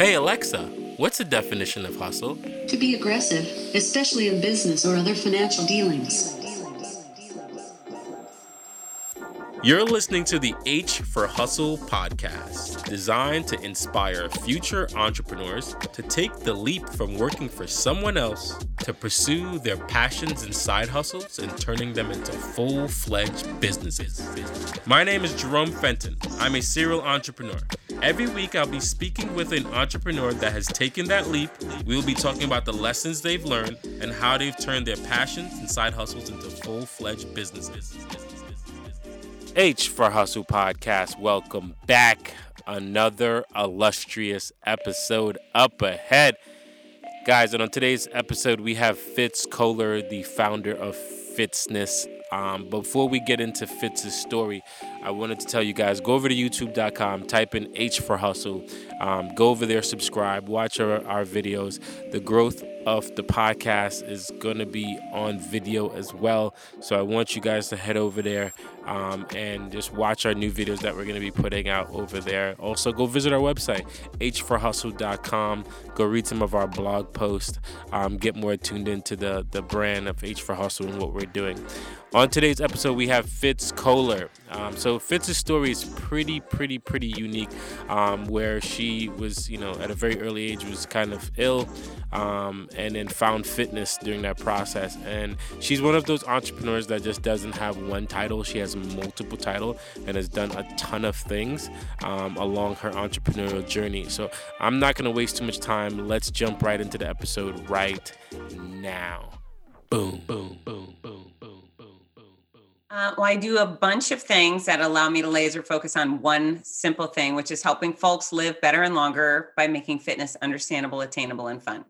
Hey Alexa, what's the definition of hustle? To be aggressive, especially in business or other financial dealings. You're listening to the H for Hustle podcast, designed to inspire future entrepreneurs to take the leap from working for someone else to pursue their passions and side hustles and turning them into full fledged businesses. My name is Jerome Fenton. I'm a serial entrepreneur. Every week, I'll be speaking with an entrepreneur that has taken that leap. We'll be talking about the lessons they've learned and how they've turned their passions and side hustles into full fledged businesses. H for Hustle podcast. Welcome back. Another illustrious episode up ahead. Guys, and on today's episode, we have Fitz Koehler, the founder of Fitzness. Um, before we get into Fitz's story, I wanted to tell you guys go over to youtube.com, type in H for Hustle, um, go over there, subscribe, watch our, our videos. The growth of the podcast is going to be on video as well. So I want you guys to head over there um, and just watch our new videos that we're going to be putting out over there. Also, go visit our website, h4hustle.com. Go read some of our blog posts, um, get more tuned into the, the brand of H for Hustle and what we're doing. On today's episode, we have Fitz Koehler. Um, so Fitz's story is pretty, pretty, pretty unique. Um, where she was, you know, at a very early age was kind of ill, um, and then found fitness during that process. And she's one of those entrepreneurs that just doesn't have one title; she has multiple title and has done a ton of things um, along her entrepreneurial journey. So I'm not gonna waste too much time. Let's jump right into the episode right now. Boom, boom, boom, boom. Uh, well, I do a bunch of things that allow me to laser focus on one simple thing, which is helping folks live better and longer by making fitness understandable, attainable, and fun.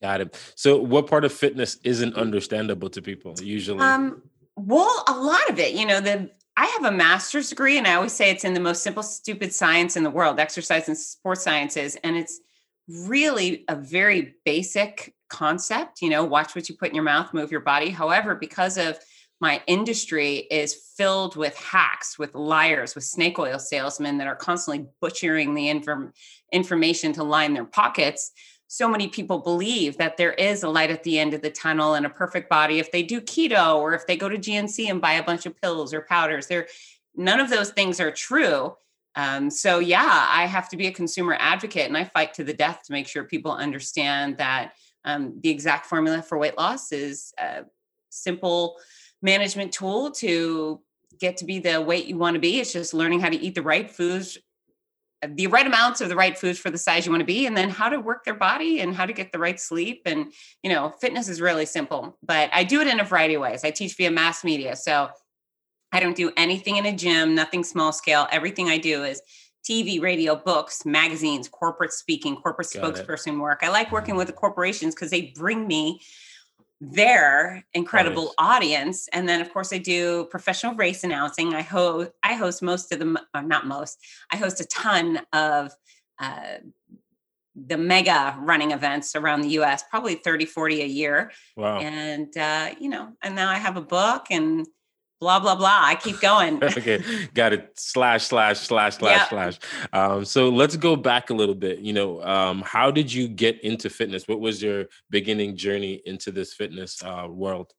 Got it. So, what part of fitness isn't understandable to people usually? Um, well, a lot of it. You know, the I have a master's degree, and I always say it's in the most simple, stupid science in the world, exercise and sports sciences, and it's really a very basic concept. You know, watch what you put in your mouth, move your body. However, because of my industry is filled with hacks, with liars, with snake oil salesmen that are constantly butchering the inform- information to line their pockets. So many people believe that there is a light at the end of the tunnel and a perfect body if they do keto or if they go to GNC and buy a bunch of pills or powders. There, none of those things are true. Um, so yeah, I have to be a consumer advocate and I fight to the death to make sure people understand that um, the exact formula for weight loss is uh, simple management tool to get to be the weight you want to be. It's just learning how to eat the right foods, the right amounts of the right foods for the size you want to be, and then how to work their body and how to get the right sleep. And, you know, fitness is really simple, but I do it in a variety of ways. I teach via mass media. So I don't do anything in a gym, nothing small scale. Everything I do is TV, radio, books, magazines, corporate speaking, corporate Got spokesperson it. work. I like working with the corporations because they bring me their incredible nice. audience and then of course i do professional race announcing. I host i host most of them or not most i host a ton of uh, the mega running events around the us probably 30 40 a year. Wow. And uh, you know and now i have a book and blah blah blah. I keep going. okay, got it. Slash slash slash slash yep. slash. Um, so let's go back a little bit. You know, um, how did you get into fitness? What was your beginning journey into this fitness uh, world?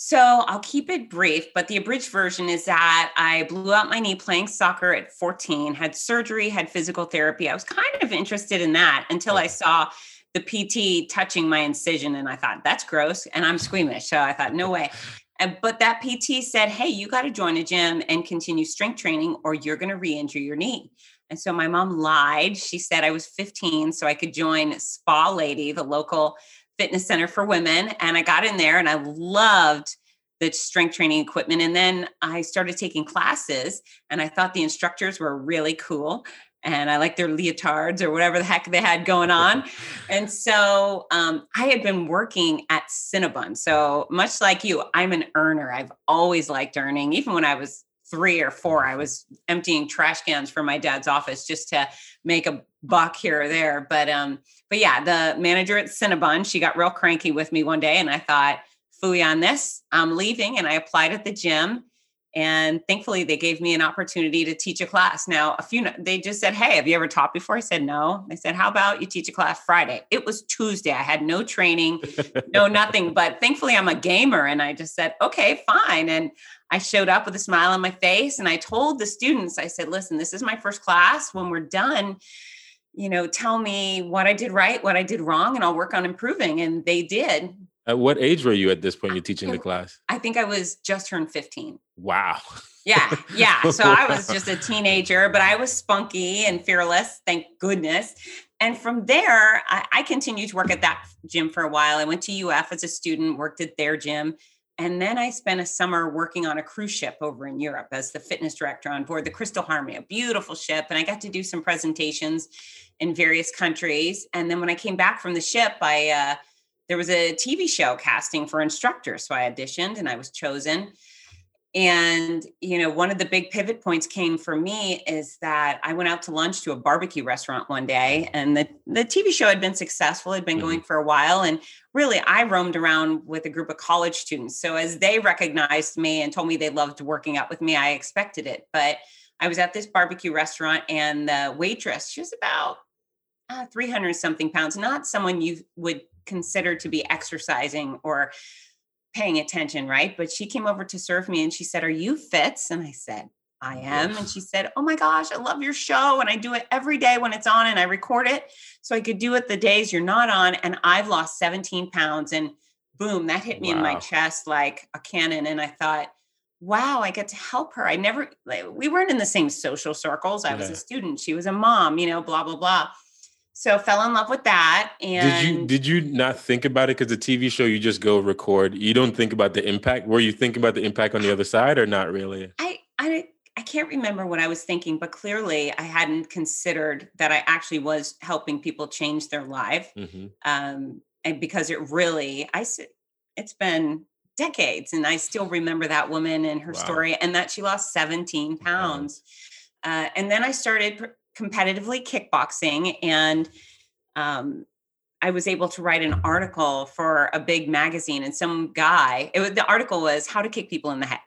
So I'll keep it brief, but the abridged version is that I blew out my knee playing soccer at 14, had surgery, had physical therapy. I was kind of interested in that until. I saw the PT touching my incision and I thought that's gross and I'm squeamish. So I thought no way. But that PT said, hey, you got to join a gym and continue strength training or you're going to re injure your knee. And so my mom lied. She said I was 15, so I could join Spa Lady, the local fitness center for women. And I got in there and I loved the strength training equipment. And then I started taking classes and I thought the instructors were really cool and I like their leotards or whatever the heck they had going on. and so um, I had been working at Cinnabon. So much like you, I'm an earner. I've always liked earning. Even when I was three or four, I was emptying trash cans for my dad's office just to make a buck here or there. But um, but yeah, the manager at Cinnabon, she got real cranky with me one day, and I thought, "Fooey on this, I'm leaving." And I applied at the gym And thankfully, they gave me an opportunity to teach a class. Now, a few, they just said, Hey, have you ever taught before? I said, No. They said, How about you teach a class Friday? It was Tuesday. I had no training, no nothing. But thankfully, I'm a gamer. And I just said, Okay, fine. And I showed up with a smile on my face and I told the students, I said, Listen, this is my first class. When we're done, you know, tell me what I did right, what I did wrong, and I'll work on improving. And they did. At what age were you at this point? You're teaching the class. I think I was just turned 15. Wow. Yeah, yeah. So I was just a teenager, but I was spunky and fearless, thank goodness. And from there, I, I, continued to work at that gym for a while. I went to UF as a student, worked at their gym. And then I spent a summer working on a cruise ship over in Europe as the fitness director on board the Crystal Harmony, a beautiful ship. And I got to do some presentations in various countries. And then when I came back from the ship, I, uh, there was a TV show casting for instructors. So I auditioned and I was chosen. And, you know, one of the big pivot points came for me is that I went out to lunch to a barbecue restaurant one day and the, the TV show had been successful, had been mm-hmm. going for a while. And really, I roamed around with a group of college students. So as they recognized me and told me they loved working out with me, I expected it. But I was at this barbecue restaurant and the waitress, she was about uh, 300 something pounds, not someone you would consider to be exercising or paying attention, right? But she came over to serve me and she said, Are you Fitz? And I said, I am. And she said, Oh my gosh, I love your show. And I do it every day when it's on and I record it. So I could do it the days you're not on. And I've lost 17 pounds. And boom, that hit me wow. in my chest like a cannon. And I thought, wow, I get to help her. I never, like, we weren't in the same social circles. I yeah. was a student. She was a mom, you know, blah, blah, blah so fell in love with that and did you did you not think about it because the tv show you just go record you don't think about the impact were you thinking about the impact on the other side or not really i i i can't remember what i was thinking but clearly i hadn't considered that i actually was helping people change their life mm-hmm. um and because it really i said it's been decades and i still remember that woman and her wow. story and that she lost 17 pounds wow. uh, and then i started competitively kickboxing and um, I was able to write an article for a big magazine, and some guy. Was, the article was how to kick people in the head,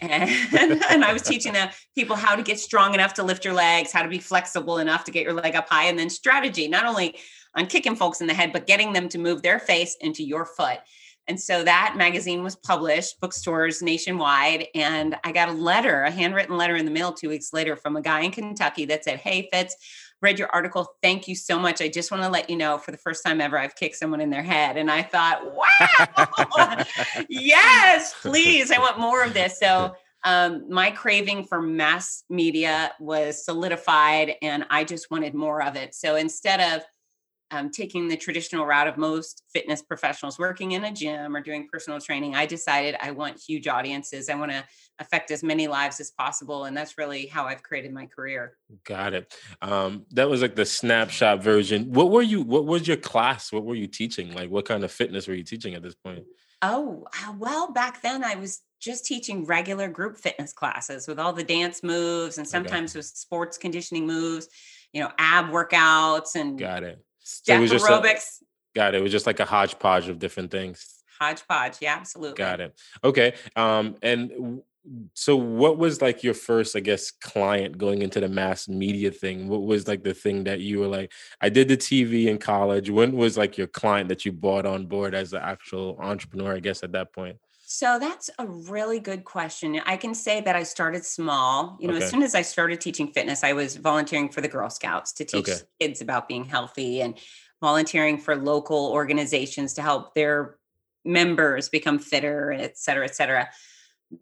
and, and I was teaching the people how to get strong enough to lift your legs, how to be flexible enough to get your leg up high, and then strategy not only on kicking folks in the head, but getting them to move their face into your foot. And so that magazine was published, bookstores nationwide. And I got a letter, a handwritten letter in the mail two weeks later from a guy in Kentucky that said, Hey, Fitz, read your article. Thank you so much. I just want to let you know for the first time ever, I've kicked someone in their head. And I thought, wow, yes, please. I want more of this. So um, my craving for mass media was solidified and I just wanted more of it. So instead of um, taking the traditional route of most fitness professionals working in a gym or doing personal training, I decided I want huge audiences. I want to affect as many lives as possible. And that's really how I've created my career. Got it. Um, that was like the snapshot version. What were you, what was your class? What were you teaching? Like what kind of fitness were you teaching at this point? Oh, uh, well, back then I was just teaching regular group fitness classes with all the dance moves and sometimes with sports conditioning moves, you know, ab workouts and got it Step so aerobics. A, got it. It was just like a hodgepodge of different things. Hodgepodge. Yeah, absolutely. Got it. Okay. Um, and so what was like your first, I guess, client going into the mass media thing? What was like the thing that you were like, I did the TV in college. When was like your client that you bought on board as an actual entrepreneur, I guess, at that point? So that's a really good question. I can say that I started small. You know, okay. as soon as I started teaching fitness, I was volunteering for the Girl Scouts to teach okay. kids about being healthy and volunteering for local organizations to help their members become fitter, et cetera, et cetera.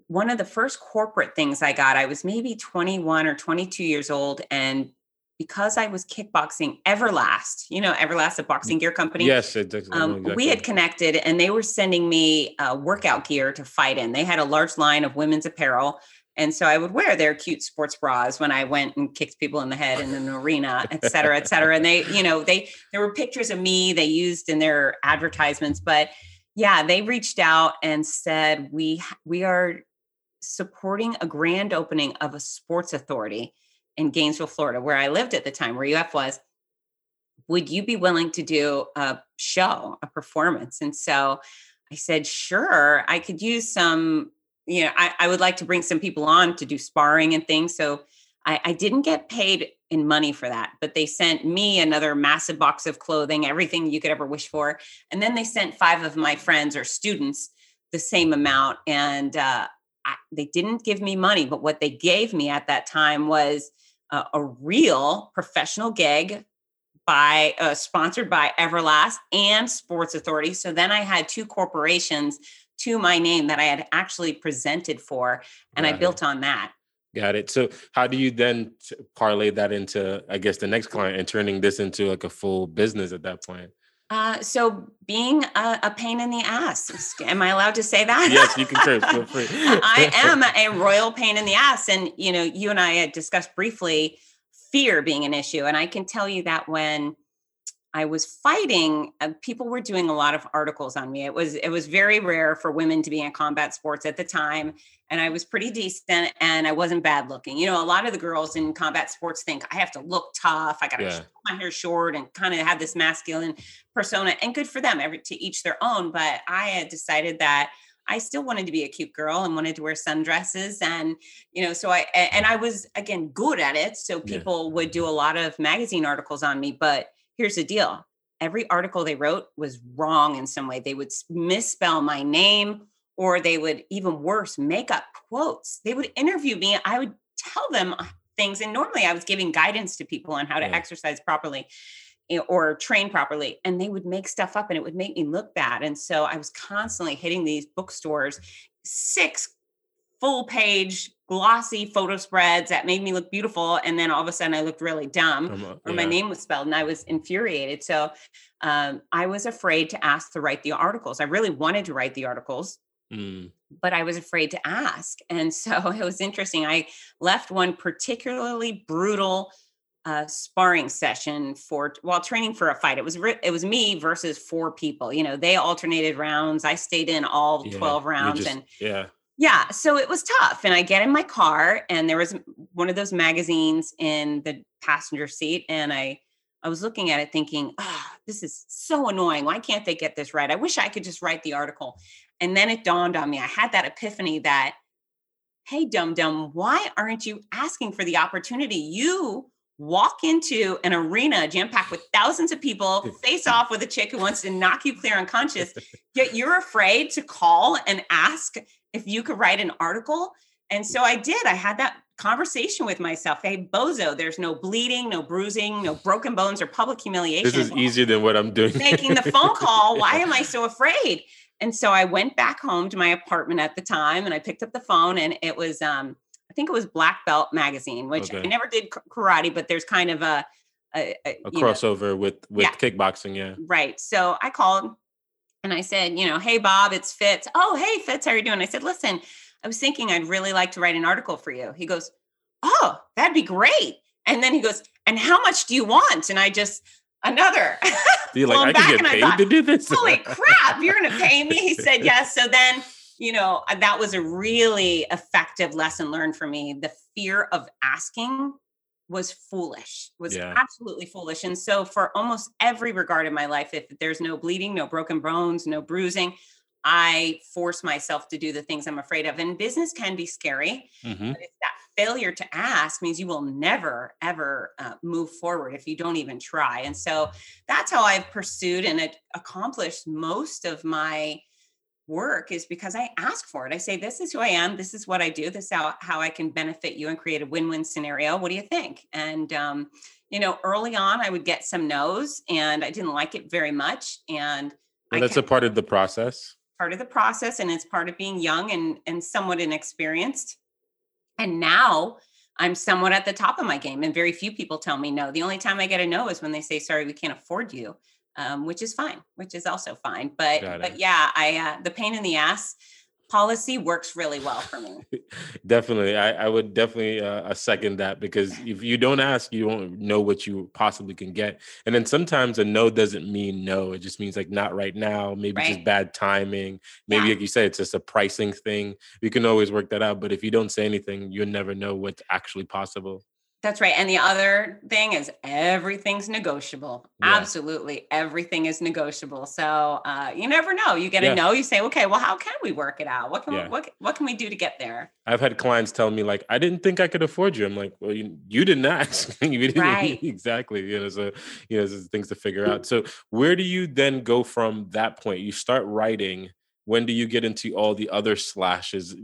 One of the first corporate things I got, I was maybe 21 or 22 years old, and because I was kickboxing Everlast, you know, Everlast, a boxing gear company. Yes, exactly. Um, we had connected and they were sending me uh, workout gear to fight in. They had a large line of women's apparel. And so I would wear their cute sports bras when I went and kicked people in the head in an arena, et cetera, et cetera. And they, you know, they, there were pictures of me they used in their advertisements, but yeah, they reached out and said, we, we are supporting a grand opening of a sports authority in Gainesville, Florida, where I lived at the time, where UF was, would you be willing to do a show, a performance? And so I said, sure, I could use some you know, I, I would like to bring some people on to do sparring and things. So I, I didn't get paid in money for that, but they sent me another massive box of clothing, everything you could ever wish for. And then they sent five of my friends or students the same amount. And uh, I, they didn't give me money, but what they gave me at that time was uh, a real professional gig by uh, sponsored by Everlast and Sports Authority. So then I had two corporations to my name that I had actually presented for, and Got I it. built on that. Got it. So how do you then t- parlay that into, I guess, the next client and turning this into like a full business at that point? Uh, so being a, a pain in the ass, am I allowed to say that? yes, you can curse. Feel free. I am a royal pain in the ass. And, you know, you and I had discussed briefly fear being an issue. And I can tell you that when I was fighting, uh, people were doing a lot of articles on me. It was it was very rare for women to be in combat sports at the time, and I was pretty decent and I wasn't bad looking. You know, a lot of the girls in combat sports think I have to look tough. I got to Yeah. my hair short and kind of have this masculine persona. And good for them, every to each their own. But I had decided that I still wanted to be a cute girl and wanted to wear sundresses and you know so I and I was again good at it so Yeah. people would do a lot of magazine articles on me but here's the deal every article they wrote was wrong in some way they would misspell my name or they would even worse make up quotes they would interview me I would tell them uh, things and normally I was giving guidance to people on how to Yeah. exercise properly or train properly and they would make stuff up and it would make me look bad and so i was constantly hitting these bookstores six full page glossy photo spreads that made me look beautiful and then all of a sudden i looked really dumb Um, or my name was spelled and i was infuriated so um, i was afraid to ask to write the articles i really wanted to write the articles Mm, but I was afraid to ask. And so it was interesting. I left one particularly brutal uh, sparring session for while training for a fight. It was it was me versus four people. You know, they alternated rounds. I stayed in all yeah, twelve rounds, just- and yeah. Yeah, so it was tough. And I get in my car, and there was one of those magazines in the passenger seat, and I I was looking at it thinking, ah, this is so annoying. Why can't they get this right? I wish I could just write the article. And then it dawned on me. I had that epiphany that, hey, dum dum, why aren't you asking for the opportunity? You walk into an arena jam packed with thousands of people, face off with a chick who wants to knock you clear unconscious, yet you're afraid to call and ask if you could write an article. And so I did. I had that conversation with myself. Hey, bozo, there's no bleeding, no bruising, no broken bones or public humiliation. This is easier than what I'm doing. Making the phone call. Why am I so afraid? And so I went back home to my apartment at the time and I picked up the phone and it was um I think it was Black Belt magazine, which I never did karate, but there's kind of a a, a, a you know, crossover with with Yeah. kickboxing, yeah. Right. So I called and I said, you know, hey Bob, it's Fitz. Oh, hey Fitz, how are you doing? I said, listen, I was thinking I'd really like to write an article for you. He goes, Oh, that'd be great. And then he goes, and how much do you want? And I just another. You're like, I can get paid thought, to do this. Holy crap, you're gonna pay me? He said yes. So then, you know, that was a really effective lesson learned for me. The fear of asking was foolish, was Yeah. absolutely foolish. And so for almost every regard in my life, if there's no bleeding, no broken bones, no bruising, I force myself to do the things I'm afraid of. And business can be scary, Mhm. but that failure to ask means you will never ever uh, move forward if you don't even try and so that's how i've pursued and accomplished most of my work is because i ask for it. I say this is who i am. This is what i do. This is how, how i can benefit you and create a win-win scenario. What do you think? And um, you know early on i would get some no's and i didn't like it very much and Well, that's a part of the process. part of the process and it's part of being young and and somewhat inexperienced. And now i'm somewhat at the top of my game and very few people tell me no. The only time i get a no is when they say sorry we can't afford you um, which is fine which is also fine but but yeah i uh, the pain in the ass policy works really well for me. Definitely i, I would definitely uh, uh, second that because if you don't ask you don't know what you possibly can get and then sometimes a no doesn't mean no it just means like not right now maybe just bad timing maybe Yeah. like you said it's just a pricing thing we can always work that out but if you don't say anything you'll never know what's actually possible That's right. And the other thing is everything's negotiable. Yeah. Absolutely. Everything is negotiable. So uh, you never know. You get a Yeah. no, you say, okay, well, how can we work it out? What can Yeah. we, what, what can we do to get there? I've had clients tell me like, I didn't think I could afford you. I'm like, well, you, you didn't ask. you didn't Right. exactly. You know, so you know, there's things to figure out. So where do you then go from that point? You start writing. When do you get into all the other slashes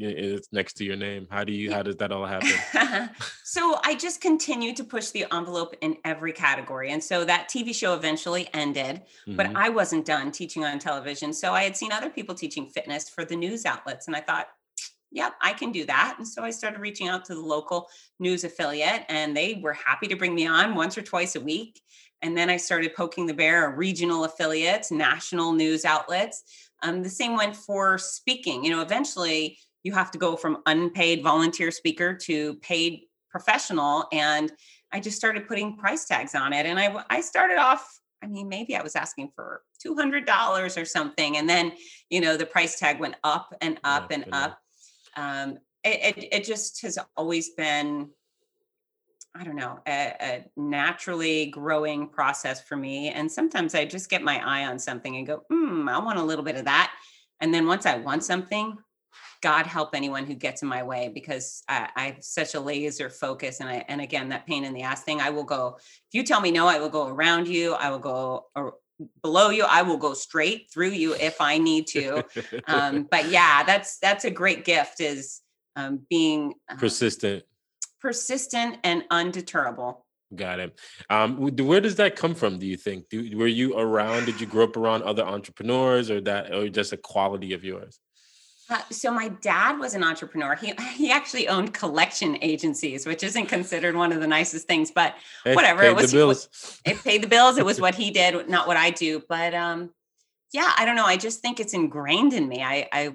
next to your name? How do you? How does that all happen? so I just continued to push the envelope in every category. And so that TV show eventually ended, but Mhm. I wasn't done teaching on television. So I had seen other people teaching fitness for the news outlets. And I thought, yep, I can do that. And so I started reaching out to the local news affiliate, and they were happy to bring me on once or twice a week. And then I started poking the bear regional affiliates, national news outlets. Um, the same went for speaking. You know, eventually you have to go from unpaid volunteer speaker to paid professional. And I just started putting price tags on it. And I, I started off, I mean, maybe I was asking for $200 or something. And then, you know, the price tag went up and up Yeah, and up. Um, it, it, it just has always been, I don't know, a, a naturally growing process for me. And sometimes I just get my eye on something and go, hmm, I want a little bit of that. And then once I want something, God help anyone who gets in my way because I, I have such a laser focus. And I, and again, that pain in the ass thing, I will go, if you tell me no, I will go around you. I will go or below you. I will go straight through you if I need to. um, but yeah, that's, that's a great gift is um, being uh, Persistent. Persistent and undeterrable. Got it. Um, where does that come from? Do you think? Do, were you around? Did you grow up around other entrepreneurs, or that, or just a quality of yours? Uh, so my dad was an entrepreneur. He he actually owned collection agencies, which isn't considered one of the nicest things, but Hey, Whatever, it was- the bills. it paid the bills. It was what he did, not what I do. But um, yeah, I don't know. I just think it's ingrained in me. I I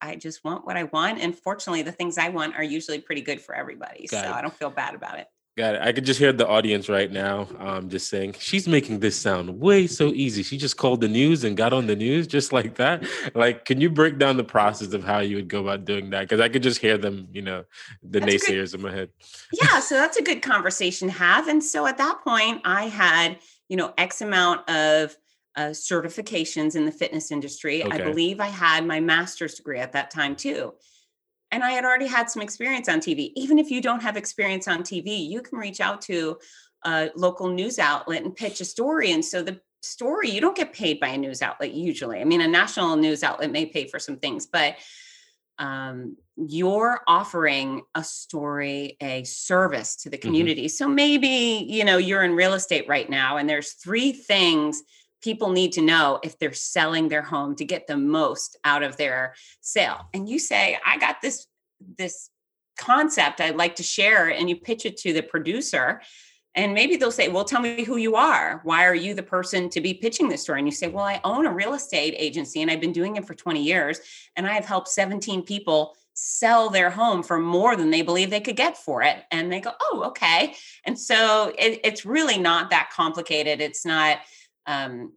I just want what I want, and fortunately, the things I want are usually pretty good for everybody. Got so it. I don't feel bad about it. Got it. I could just hear the audience right now, um, just saying she's making this sound way so easy. She just called the news and got on the news just like that. Like, can you break down the process of how you would go about doing that? Because I could just hear them, you know, the That's a good- naysayers in my head. yeah so that's a good conversation to have and so at that point i had you know x amount of uh, certifications in the fitness industry. I believe i had my master's degree at that time too. And i had already had some experience on tv even if you don't have experience on tv you can reach out to a local news outlet and pitch a story. And so the story you don't get paid by a news outlet usually. I mean a national news outlet may pay for some things but um, you're offering a story, a service to the community. So maybe, you know, you're in real estate right now and there's three things people need to know if they're selling their home to get the most out of their sale. And you say, I got this this concept I'd like to share and you pitch it to the producer and maybe they'll say, Well, tell me who you are. Why are you the person to be pitching this story? And you say, Well, I own a real estate agency and I've been doing it for 20 years. And I have helped 17 people sell their home for more than they believe they could get for it. And they go, Oh, okay. And so it, it's really not that complicated. It's not um,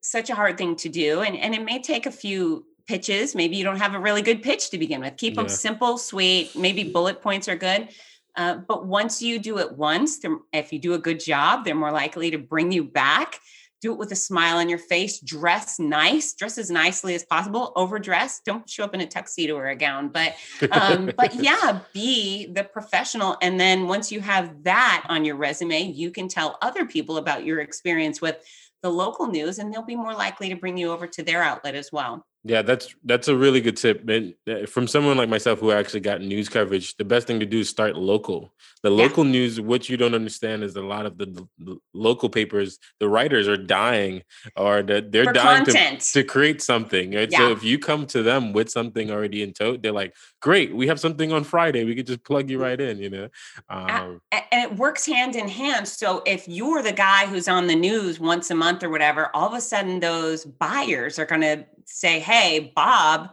such a hard thing to do. And, and it may take a few pitches. Maybe you don't have a really good pitch to begin with. Keep them simple, sweet. Maybe bullet points are good. Uh, but once you do it once, if you do a good job, they're more likely to bring you back. Do it with a smile on your face. Dress nice. Dress as nicely as possible. Overdress. Don't show up in a tuxedo or a gown. But um, but yeah, be the professional. And then once you have that on your resume, you can tell other people about your experience with the local news, and they'll be more likely to bring you over to their outlet as well. Yeah, that's that's a really good tip. And uh, from someone like myself who actually got news coverage, the best thing to do is start local. The Yeah. local news, what you don't understand is a lot of the, the- the local papers, the writers are dying or that they're For dying to, content. to create something. Right? So if you come to them with something already in tow, they're like, "Great, we have something on Friday. We could just plug you right in." You know. Um, and it works hand in hand. So if you're the guy who's on the news once a month or whatever, all of a sudden those buyers are going to say, "Hey, Bob,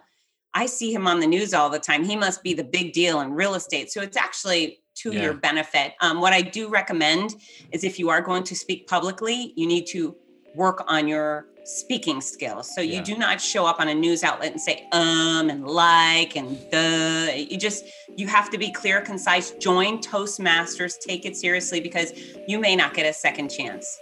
I see him on the news all the time. He must be the big deal in real estate." So it's actually to Yeah. your benefit. Um, what I do recommend is if you are going to speak publicly, you need to work on your speaking skills. So you Yeah. do not show up on a news outlet and say um and like and the. You just you have to be clear, concise. Join Toastmasters. Take it seriously because you may not get a second chance.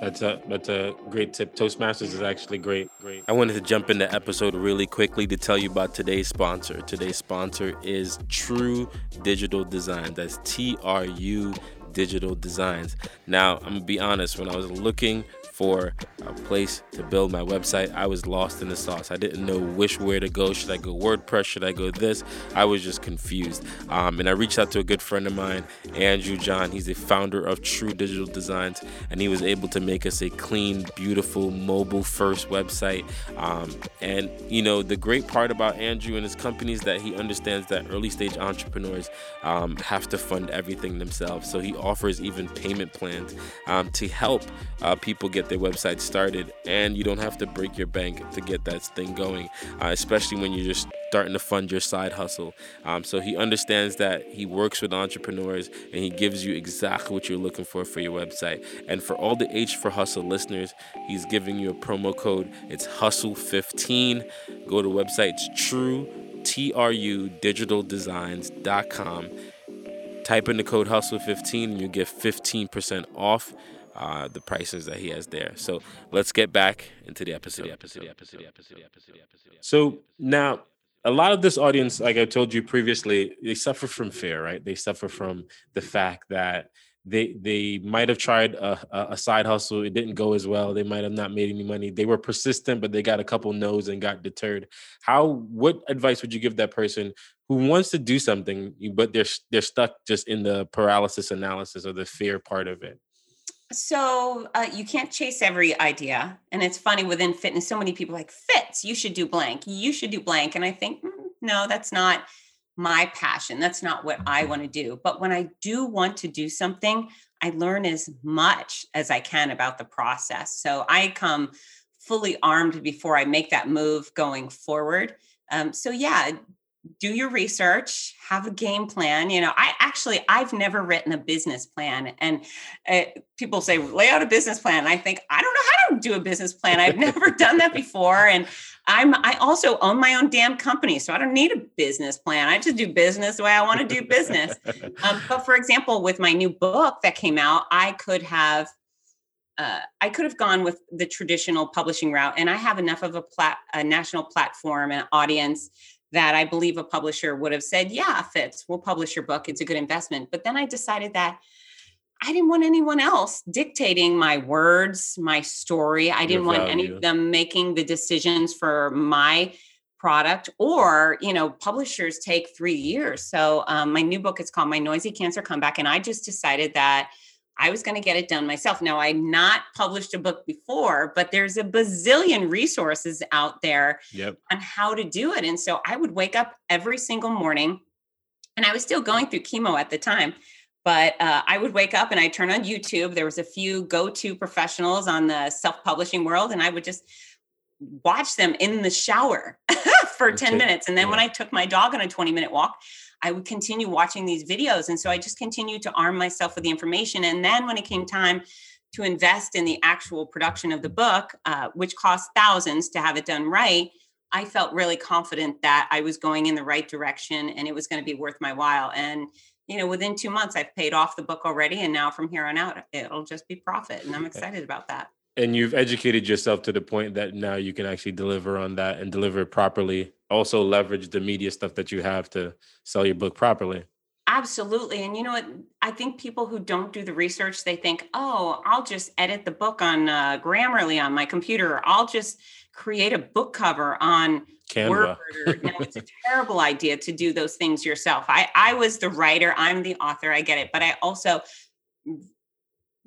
That's a that's a great tip. Toastmasters is actually great. Great. I wanted to jump in the episode really quickly to tell you about today's sponsor. Today's sponsor is Tru Digital Design. That's T R U Digital Designs. Now, I'm gonna be honest, when I was looking for a place to build my website, I was lost in the sauce. I didn't know which where to go. Should I go WordPress? Should I go this? I was just confused. Um, and I reached out to a good friend of mine, Andrew John. He's the founder of Tru Digital Designs, and he was able to make us a clean, beautiful, mobile first website. Um, and you know, the great part about Andrew and his company is that he understands that early stage entrepreneurs um, have to fund everything themselves. So he offers even payment plans um, to help uh, people their website started, and you don't have to break your bank to get that thing going, uh, especially when you're just starting to fund your side hustle. Um, so he understands that he works with entrepreneurs and he gives you exactly what you're looking for for your website. And for all the H for Hustle listeners, he's giving you a promo code. It's Hustle15. Go to the website. It's True T R U digitaldesigns.com. Type in the code Hustle15 and you get 15% off uh, the prices that he has there. So let's get back into the episode. So now, a lot of this audience, like I told you previously, they suffer from fear, right? They suffer from the fact that they they might have tried a, a a side hustle, it didn't go as well. They might have not made any money. They were persistent, but they got a couple no's and got deterred. How? What advice would you give that person who wants to do something, but they're they're stuck just in the paralysis analysis or the fear part of it? So uh, you can't chase every idea, and it's funny within fitness. So many people like Fitz. You should do blank. You should do blank, and I think "Mm, no, that's not my passion. That's not what I want to do. But when I do want to do something, I learn as much as I can about the process. So I come fully armed before I make that move going forward. Um, so yeah, do your research, have a game plan. You know, I actually I've never written a business plan, and uh, people say lay out a business plan. I think I don't know how to do a business plan. I've never done that before, and I'm I also own my own damn company, so I don't need a business plan. I just do business the way I want to do business. Um, but for example, with my new book that came out, I could have. Uh, I could have gone with the traditional publishing route, and I have enough of a, plat- a national platform and audience that I believe a publisher would have said, Yeah, Fitz, we'll publish your book. It's a good investment. But then I decided that I didn't want anyone else dictating my words, my story. I didn't want any of them making the decisions for my product or you know publishers take three years so um, my new book is called my noisy cancer comeback and i just decided that i was going to get it done myself now i've not published a book before but there's a bazillion resources out there Yep. on how to do it. And so I would wake up every single morning, and I was still going through chemo at the time. But uh, I would wake up and I turn on YouTube. There was a few go-to professionals on the self-publishing world, and I would just watch them in the shower for 10 minutes. And then when I took my dog on a 20-minute walk, I would continue watching these videos. And so I just continued to arm myself with the information. And then when it came time to invest in the actual production of the book, uh, which cost thousands to have it done right, I felt really confident that I was going in the right direction and it was going to be worth my while. And you know, within two months, I've paid off the book already, and now from here on out, it'll just be profit, and I'm excited about that. And you've educated yourself to the point that now you can actually deliver on that and deliver it properly also leverage the media stuff that you have to sell your book properly Absolutely. And you know what? I think people who don't do the research, they think, oh, I'll just edit the book on uh, Grammarly on my computer. Or I'll just create a book cover on Canva Word. Or, no, it's a terrible idea to do those things yourself. I, I was the writer, I'm the author, I get it. But I also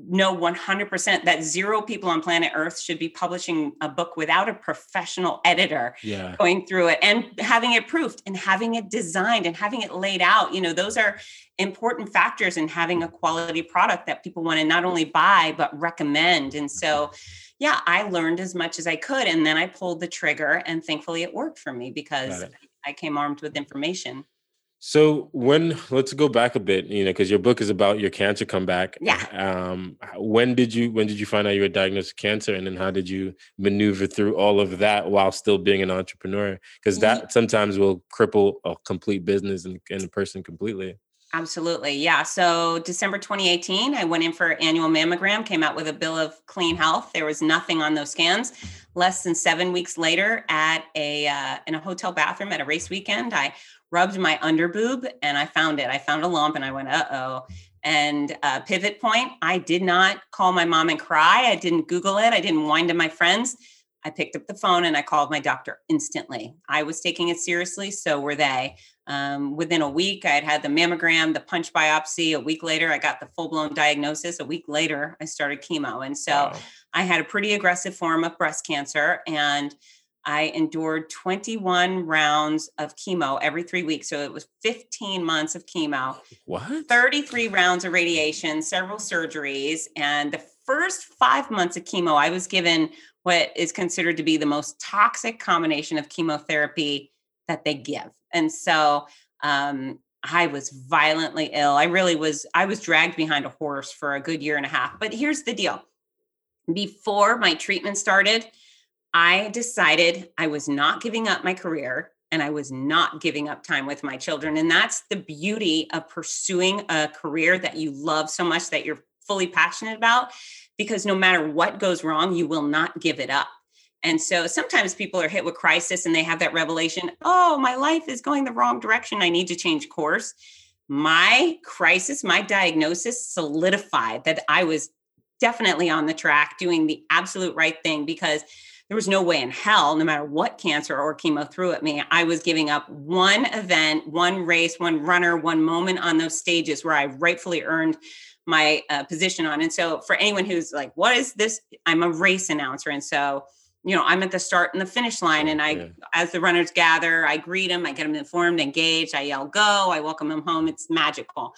know 100% that zero people on planet Earth should be publishing a book without a professional editor yeah going through it and having it proofed and having it designed and having it laid out. You know, those are important factors in having a quality product that people want to not only buy, but recommend. And so, yeah, I learned as much as I could. And then I pulled the trigger, and thankfully it worked for me because I came armed with information. So when let's go back a bit, you know, because your book is about your cancer comeback. Yeah. Um, when did you when did you find out you were diagnosed with cancer, and then how did you maneuver through all of that while still being an entrepreneur? Because that sometimes will cripple a complete business and, and a person completely. Absolutely. Yeah. So December 2018, I went in for annual mammogram, came out with a bill of clean health. There was nothing on those scans. Less than seven weeks later, at a uh, in a hotel bathroom at a race weekend, I rubbed my under boob and I found it. I found a lump and I went, uh oh. And uh, pivot point, I did not call my mom and cry. I didn't Google it. I didn't whine to my friends. I picked up the phone and I called my doctor instantly. I was taking it seriously, so were they. Um, within a week, I had had the mammogram, the punch biopsy. A week later, I got the full blown diagnosis. A week later, I started chemo. And so wow. I had a pretty aggressive form of breast cancer. And I endured 21 rounds of chemo every three weeks. So it was 15 months of chemo. What? 33 rounds of radiation, several surgeries. And the first five months of chemo, I was given what is considered to be the most toxic combination of chemotherapy that they give. And so um, I was violently ill. I really was, I was dragged behind a horse for a good year and a half. But here's the deal before my treatment started, I decided I was not giving up my career and I was not giving up time with my children. And that's the beauty of pursuing a career that you love so much that you're fully passionate about, because no matter what goes wrong, you will not give it up. And so sometimes people are hit with crisis and they have that revelation oh, my life is going the wrong direction. I need to change course. My crisis, my diagnosis solidified that I was definitely on the track doing the absolute right thing because there was no way in hell, no matter what cancer or chemo threw at me, I was giving up one event, one race, one runner, one moment on those stages where I rightfully earned my uh, position on. And so, for anyone who's like, what is this? I'm a race announcer. And so, you know, I'm at the start and the finish line. And I, yeah. as the runners gather, I greet them, I get them informed, engaged, I yell, go, I welcome them home. It's magical.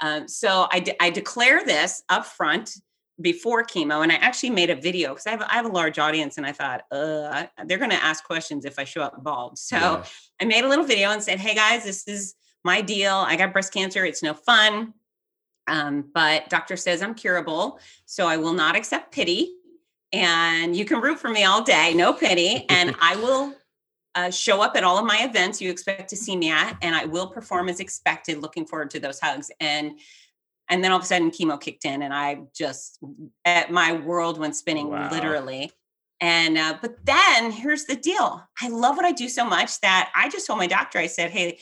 Um, so I, de- I declare this up front before chemo and i actually made a video because I, I have, a large audience and i thought uh, they're going to ask questions if i show up bald. So yeah. i made a little video and said hey guys this is my deal. I got breast cancer. It's no fun um, but doctor says i'm curable so i will not accept pity and you can root for me all day no pity and i will uh, show up at all of my events you expect to see me at and i will perform as expected looking forward to those hugs. And and then all of a sudden chemo kicked in and i just at my world went spinning wow. literally and uh, but then here's the deal i love what i do so much that i just told my doctor i said hey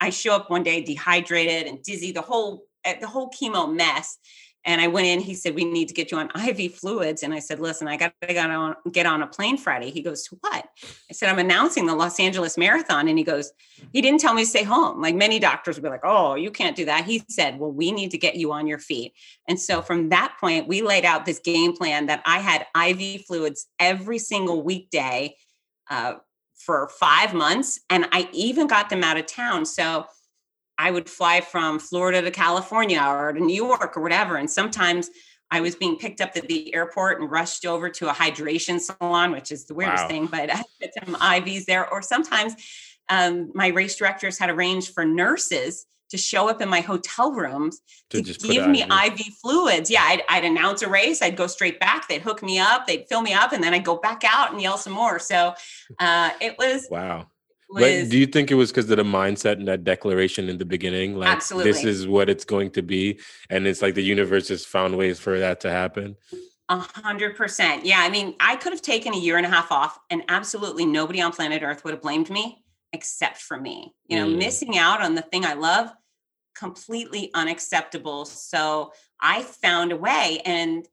i show up one day dehydrated and dizzy the whole eh, the whole chemo mess and I went in, he said, We need to get you on IV fluids. And I said, Listen, I got to get on, get on a plane Friday. He goes, To what? I said, I'm announcing the Los Angeles Marathon. And he goes, He didn't tell me to stay home. Like many doctors would be like, Oh, you can't do that. He said, Well, we need to get you on your feet. And so from that point, we laid out this game plan that I had IV fluids every single weekday uh, for five months. And I even got them out of town. So I would fly from Florida to California or to New York or whatever. And sometimes I was being picked up at the airport and rushed over to a hydration salon, which is the weirdest wow. thing, but I had some IVs there. Or sometimes um, my race directors had arranged for nurses to show up in my hotel rooms to, to give me IV. IV fluids. Yeah, I'd, I'd, announce a race, I'd go straight back, they'd hook me up, they'd fill me up, and then I'd go back out and yell some more. So uh, it was wow but do you think it was because of the mindset and that declaration in the beginning? Like absolutely. this is what it's going to be. And it's like the universe has found ways for that to happen. A hundred percent. Yeah. I mean, I could have taken a year and a half off and absolutely nobody on planet Earth would have blamed me except for me. You know, mm. missing out on the thing I love, completely unacceptable. So I found a way and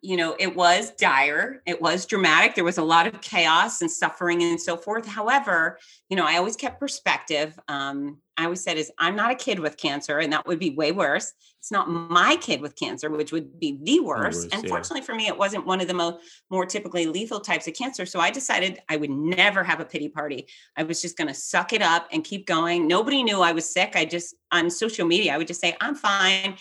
you know, it was dire, it was dramatic. There was a lot of chaos and suffering and so forth. However, you know, I always kept perspective. Um, I always said, "Is I'm not a kid with cancer, and that would be way worse. It's not my kid with cancer, which would be the worst. worst and yeah. fortunately for me, it wasn't one of the most more typically lethal types of cancer. So I decided I would never have a pity party. I was just going to suck it up and keep going. Nobody knew I was sick. I just on social media, I would just say, "I'm fine."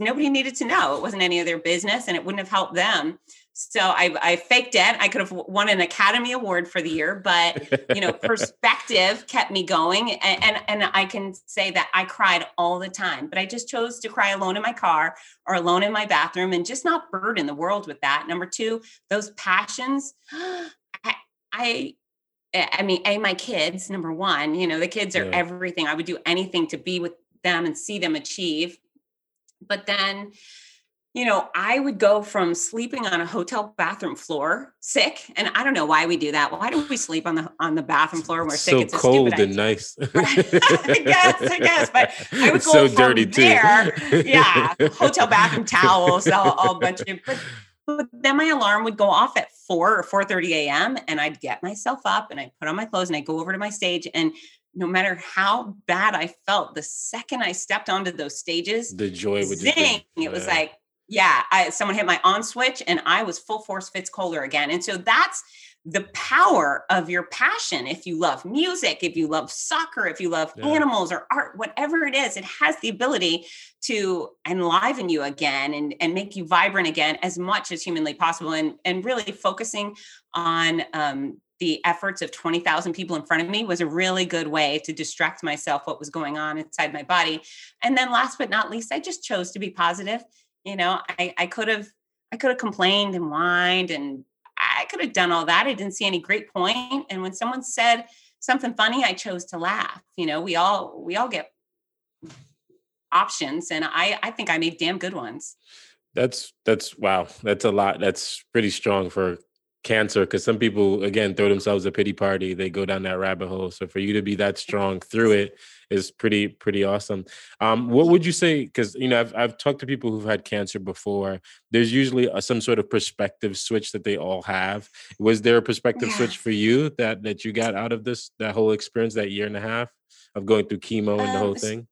Nobody needed to know. It wasn't any of their business and it wouldn't have helped them. So I, I faked it. I could have won an Academy Award for the year, but you know, perspective kept me going. And, and, and I can say that I cried all the time, but I just chose to cry alone in my car or alone in my bathroom and just not burden the world with that. Number two, those passions. I, I I mean, a my kids, number one, you know, the kids are yeah. everything. I would do anything to be with them and see them achieve. But then you know, I would go from sleeping on a hotel bathroom floor sick, and I don't know why we do that. Why do we sleep on the on the bathroom floor when we're so sick? It's cold and idea. nice. I guess, I guess, but I would go so from dirty there. Too. yeah, hotel bathroom towels, all, all bunch of. But, but then my alarm would go off at four or four thirty a.m. and I'd get myself up and I'd put on my clothes and I'd go over to my stage and no matter how bad I felt, the second I stepped onto those stages, the joy would zing, it was like yeah, I, someone hit my on switch and I was full force Fitz Koehler again. And so that's the power of your passion. If you love music, if you love soccer, if you love yeah. animals or art, whatever it is, it has the ability to enliven you again and, and make you vibrant again as much as humanly possible. And, and really focusing on um, the efforts of 20,000 people in front of me was a really good way to distract myself what was going on inside my body. And then last but not least, I just chose to be positive you know, I, I could have I could have complained and whined and I could have done all that. I didn't see any great point. And when someone said something funny, I chose to laugh. You know, we all we all get options and I I think I made damn good ones. That's that's wow. That's a lot. That's pretty strong for cancer because some people again throw themselves a pity party they go down that rabbit hole. So for you to be that strong through it is pretty pretty awesome. Um what would you say because you know I've, I've talked to people who've had cancer before. There's usually a, some sort of perspective switch that they all have. Was there a perspective yeah. switch for you that that you got out of this that whole experience that year and a half of going through chemo and um, the whole thing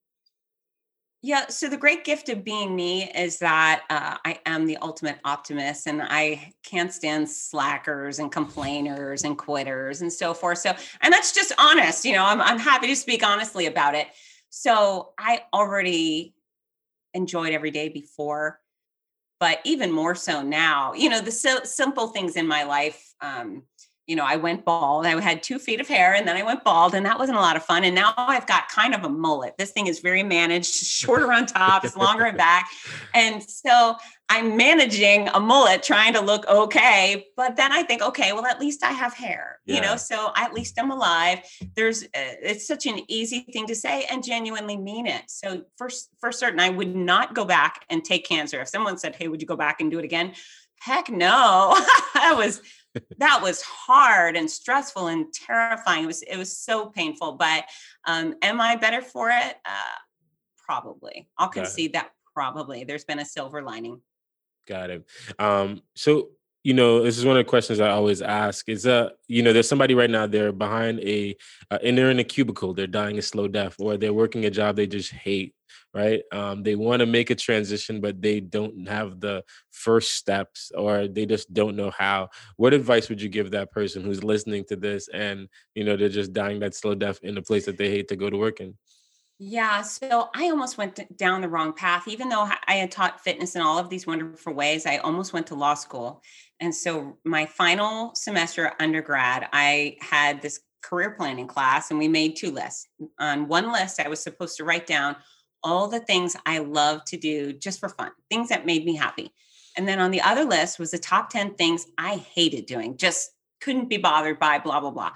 yeah. So the great gift of being me is that uh, I am the ultimate optimist and I can't stand slackers and complainers and quitters and so forth. So, and that's just honest. You know, I'm, I'm happy to speak honestly about it. So I already enjoyed every day before, but even more so now, you know, the so, simple things in my life. Um, you know, I went bald. I had two feet of hair and then I went bald, and that wasn't a lot of fun. And now I've got kind of a mullet. This thing is very managed, shorter on top, it's longer in back. And so I'm managing a mullet, trying to look okay. But then I think, okay, well, at least I have hair, yeah. you know, so at least I'm alive. There's, uh, it's such an easy thing to say and genuinely mean it. So, for, for certain, I would not go back and take cancer. If someone said, hey, would you go back and do it again? Heck no. I was that was hard and stressful and terrifying. It was it was so painful. But um, am I better for it? Uh, probably. I'll concede that probably. There's been a silver lining. Got it. Um, so you know, this is one of the questions I always ask. Is uh, you know, there's somebody right now they're behind a, uh, and they're in a cubicle, they're dying a slow death, or they're working a job they just hate, right? Um, they want to make a transition, but they don't have the first steps, or they just don't know how. What advice would you give that person who's listening to this, and you know, they're just dying that slow death in a place that they hate to go to work in? Yeah, so I almost went down the wrong path. Even though I had taught fitness in all of these wonderful ways, I almost went to law school. And so my final semester undergrad, I had this career planning class and we made two lists. On one list, I was supposed to write down all the things I love to do just for fun, things that made me happy. And then on the other list was the top 10 things I hated doing, just couldn't be bothered by, blah, blah, blah.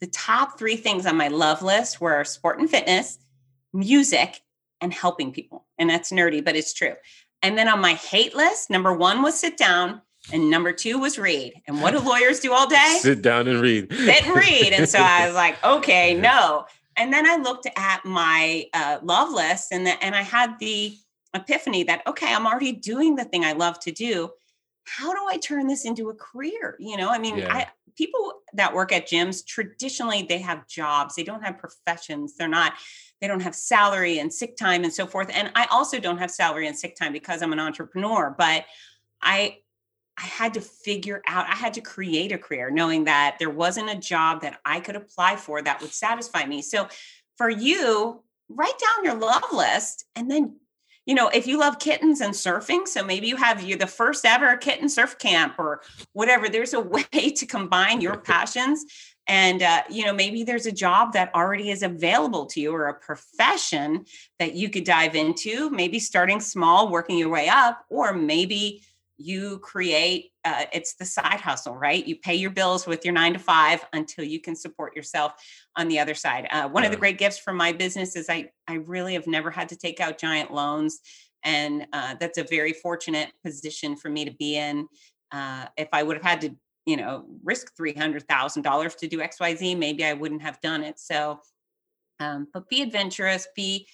The top three things on my love list were sport and fitness, music, and helping people. And that's nerdy, but it's true. And then on my hate list, number one was sit down, and number two was read. And what do lawyers do all day? Sit down and read. Sit and read. And so I was like, okay, no. And then I looked at my uh, love list and, the, and I had the epiphany that, okay, I'm already doing the thing I love to do. How do I turn this into a career? You know, I mean, yeah. I, people that work at gyms traditionally they have jobs they don't have professions they're not they don't have salary and sick time and so forth and i also don't have salary and sick time because i'm an entrepreneur but i I had to figure out, I had to create a career knowing that there wasn't a job that I could apply for that would satisfy me. So for you, write down your love list and then you know, if you love kittens and surfing, so maybe you have you the first ever kitten surf camp or whatever. There's a way to combine your passions, and uh, you know, maybe there's a job that already is available to you or a profession that you could dive into. Maybe starting small, working your way up, or maybe you create uh, it's the side hustle right? You pay your bills with your nine to five until you can support yourself on the other side. Uh, one yeah. of the great gifts from my business is i i really have never had to take out giant loans and uh, that's a very fortunate position for me to be in. Uh, if i would have had to you know risk $300000 to do xyz maybe i wouldn't have done it. So um, but be adventurous be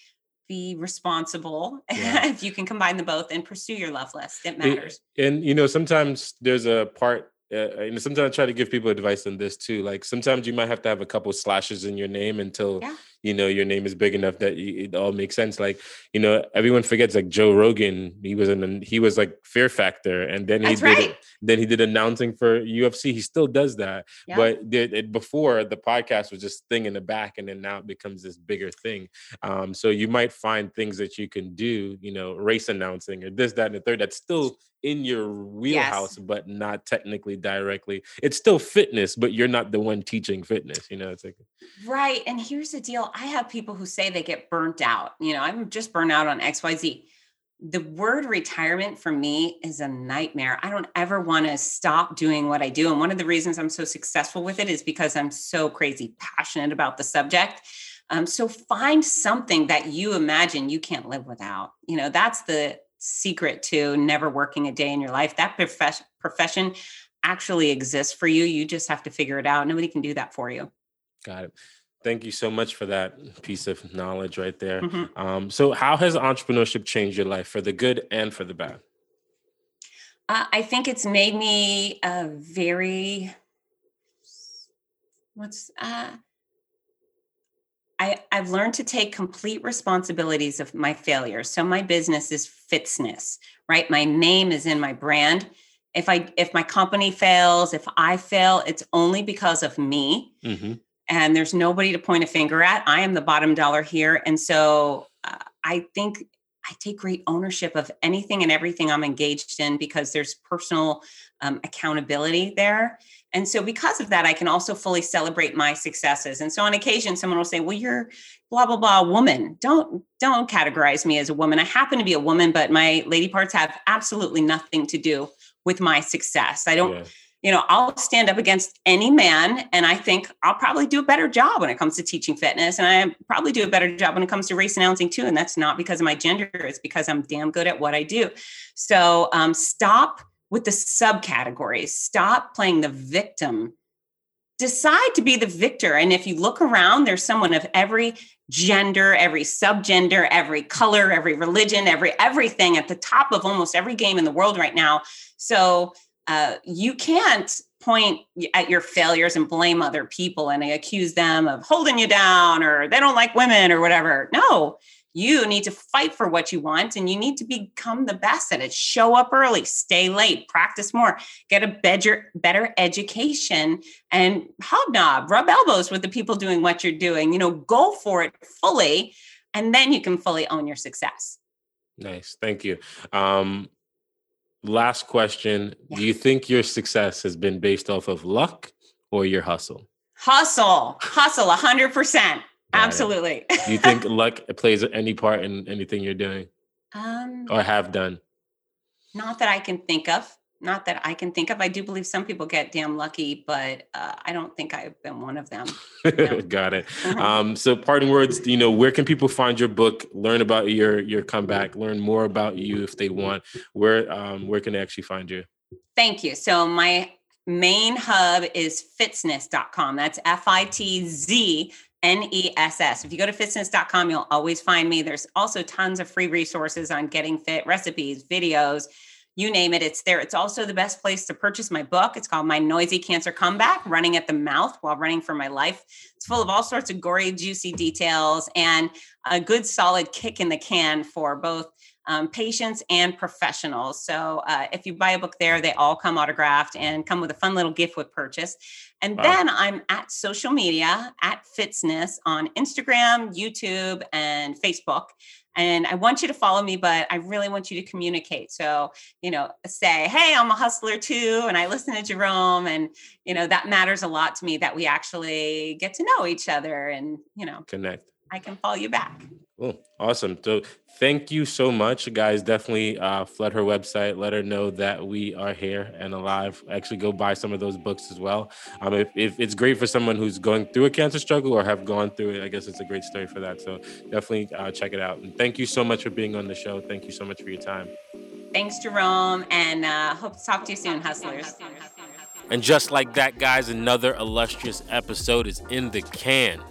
be responsible yeah. if you can combine the both and pursue your love list it matters and, and you know sometimes there's a part uh, and sometimes I try to give people advice on this too. Like sometimes you might have to have a couple slashes in your name until yeah you know your name is big enough that it all makes sense like you know everyone forgets like joe rogan he was in he was like fear factor and then he That's did right. then he did announcing for ufc he still does that yeah. but did it before the podcast was just thing in the back and then now it becomes this bigger thing um so you might find things that you can do you know race announcing or this that and the third that's still in your wheelhouse yes. but not technically directly it's still fitness but you're not the one teaching fitness you know it's like right and here's the deal I have people who say they get burnt out. You know, I'm just burnt out on XYZ. The word retirement for me is a nightmare. I don't ever want to stop doing what I do. And one of the reasons I'm so successful with it is because I'm so crazy passionate about the subject. Um, so find something that you imagine you can't live without. You know, that's the secret to never working a day in your life. That profession profession actually exists for you. You just have to figure it out. Nobody can do that for you. Got it. Thank you so much for that piece of knowledge right there. Mm-hmm. Um, so, how has entrepreneurship changed your life for the good and for the bad? Uh, I think it's made me a very what's uh, I I've learned to take complete responsibilities of my failures. So my business is Fitzness, right? My name is in my brand. If I if my company fails, if I fail, it's only because of me. Mm-hmm and there's nobody to point a finger at. I am the bottom dollar here. And so uh, I think I take great ownership of anything and everything I'm engaged in because there's personal um, accountability there. And so because of that, I can also fully celebrate my successes. And so on occasion, someone will say, well, you're blah, blah, blah, woman. Don't, don't categorize me as a woman. I happen to be a woman, but my lady parts have absolutely nothing to do with my success. I don't, yeah you know, I'll stand up against any man and I think I'll probably do a better job when it comes to teaching fitness. And I probably do a better job when it comes to race announcing too. And that's not because of my gender, it's because I'm damn good at what I do. So um, stop with the subcategories, stop playing the victim. Decide to be the victor. And if you look around, there's someone of every gender, every subgender, every color, every religion, every everything at the top of almost every game in the world right now. So uh, you can't point at your failures and blame other people and accuse them of holding you down or they don't like women or whatever. No, you need to fight for what you want and you need to become the best at it. Show up early, stay late, practice more, get a better, better education and hobnob, rub elbows with the people doing what you're doing. You know, go for it fully and then you can fully own your success. Nice. Thank you. Um, last question do you think your success has been based off of luck or your hustle hustle hustle 100% absolutely do you think luck plays any part in anything you're doing um, or have done not that i can think of not that I can think of. I do believe some people get damn lucky, but uh, I don't think I've been one of them. Got it. Um, so, parting words. You know, where can people find your book? Learn about your your comeback. Learn more about you if they want. Where um, where can they actually find you? Thank you. So my main hub is fitzness.com. That's F I T Z N E S S. If you go to fitzness.com, you'll always find me. There's also tons of free resources on getting fit, recipes, videos you name it, it's there. It's also the best place to purchase my book. It's called My Noisy Cancer Comeback Running at the Mouth While Running for My Life. It's full of all sorts of gory, juicy details and a good, solid kick in the can for both um, patients and professionals. So uh, if you buy a book there, they all come autographed and come with a fun little gift with purchase. And wow. then I'm at social media at Fitzness on Instagram, YouTube, and Facebook. And I want you to follow me, but I really want you to communicate. So, you know, say, hey, I'm a hustler too. And I listen to Jerome. And, you know, that matters a lot to me that we actually get to know each other and, you know, connect. I can call you back. Cool. Awesome. So thank you so much, guys. Definitely uh, flood her website. Let her know that we are here and alive. Actually, go buy some of those books as well. Um, if, if it's great for someone who's going through a cancer struggle or have gone through it, I guess it's a great story for that. So definitely uh, check it out. And thank you so much for being on the show. Thank you so much for your time. Thanks, Jerome, and uh, hope to talk to you soon, hustlers. And just like that, guys, another illustrious episode is in the can.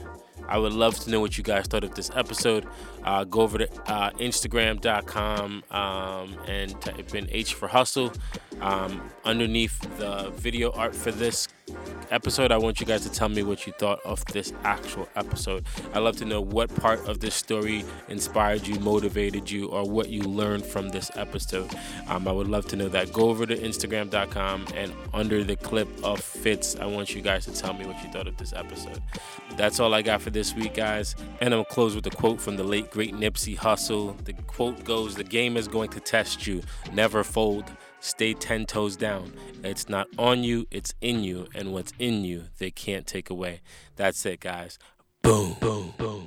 I would love to know what you guys thought of this episode. Uh, go over to uh, Instagram.com um, and type in H for Hustle. Um, underneath the video art for this episode, I want you guys to tell me what you thought of this actual episode. I'd love to know what part of this story inspired you, motivated you, or what you learned from this episode. Um, I would love to know that. Go over to Instagram.com and under the clip of Fitz, I want you guys to tell me what you thought of this episode. That's all I got for this week, guys. And I'm gonna close with a quote from the late great Nipsey Hussle. The quote goes, "The game is going to test you. Never fold." Stay 10 toes down. It's not on you, it's in you. And what's in you, they can't take away. That's it, guys. Boom, boom, boom.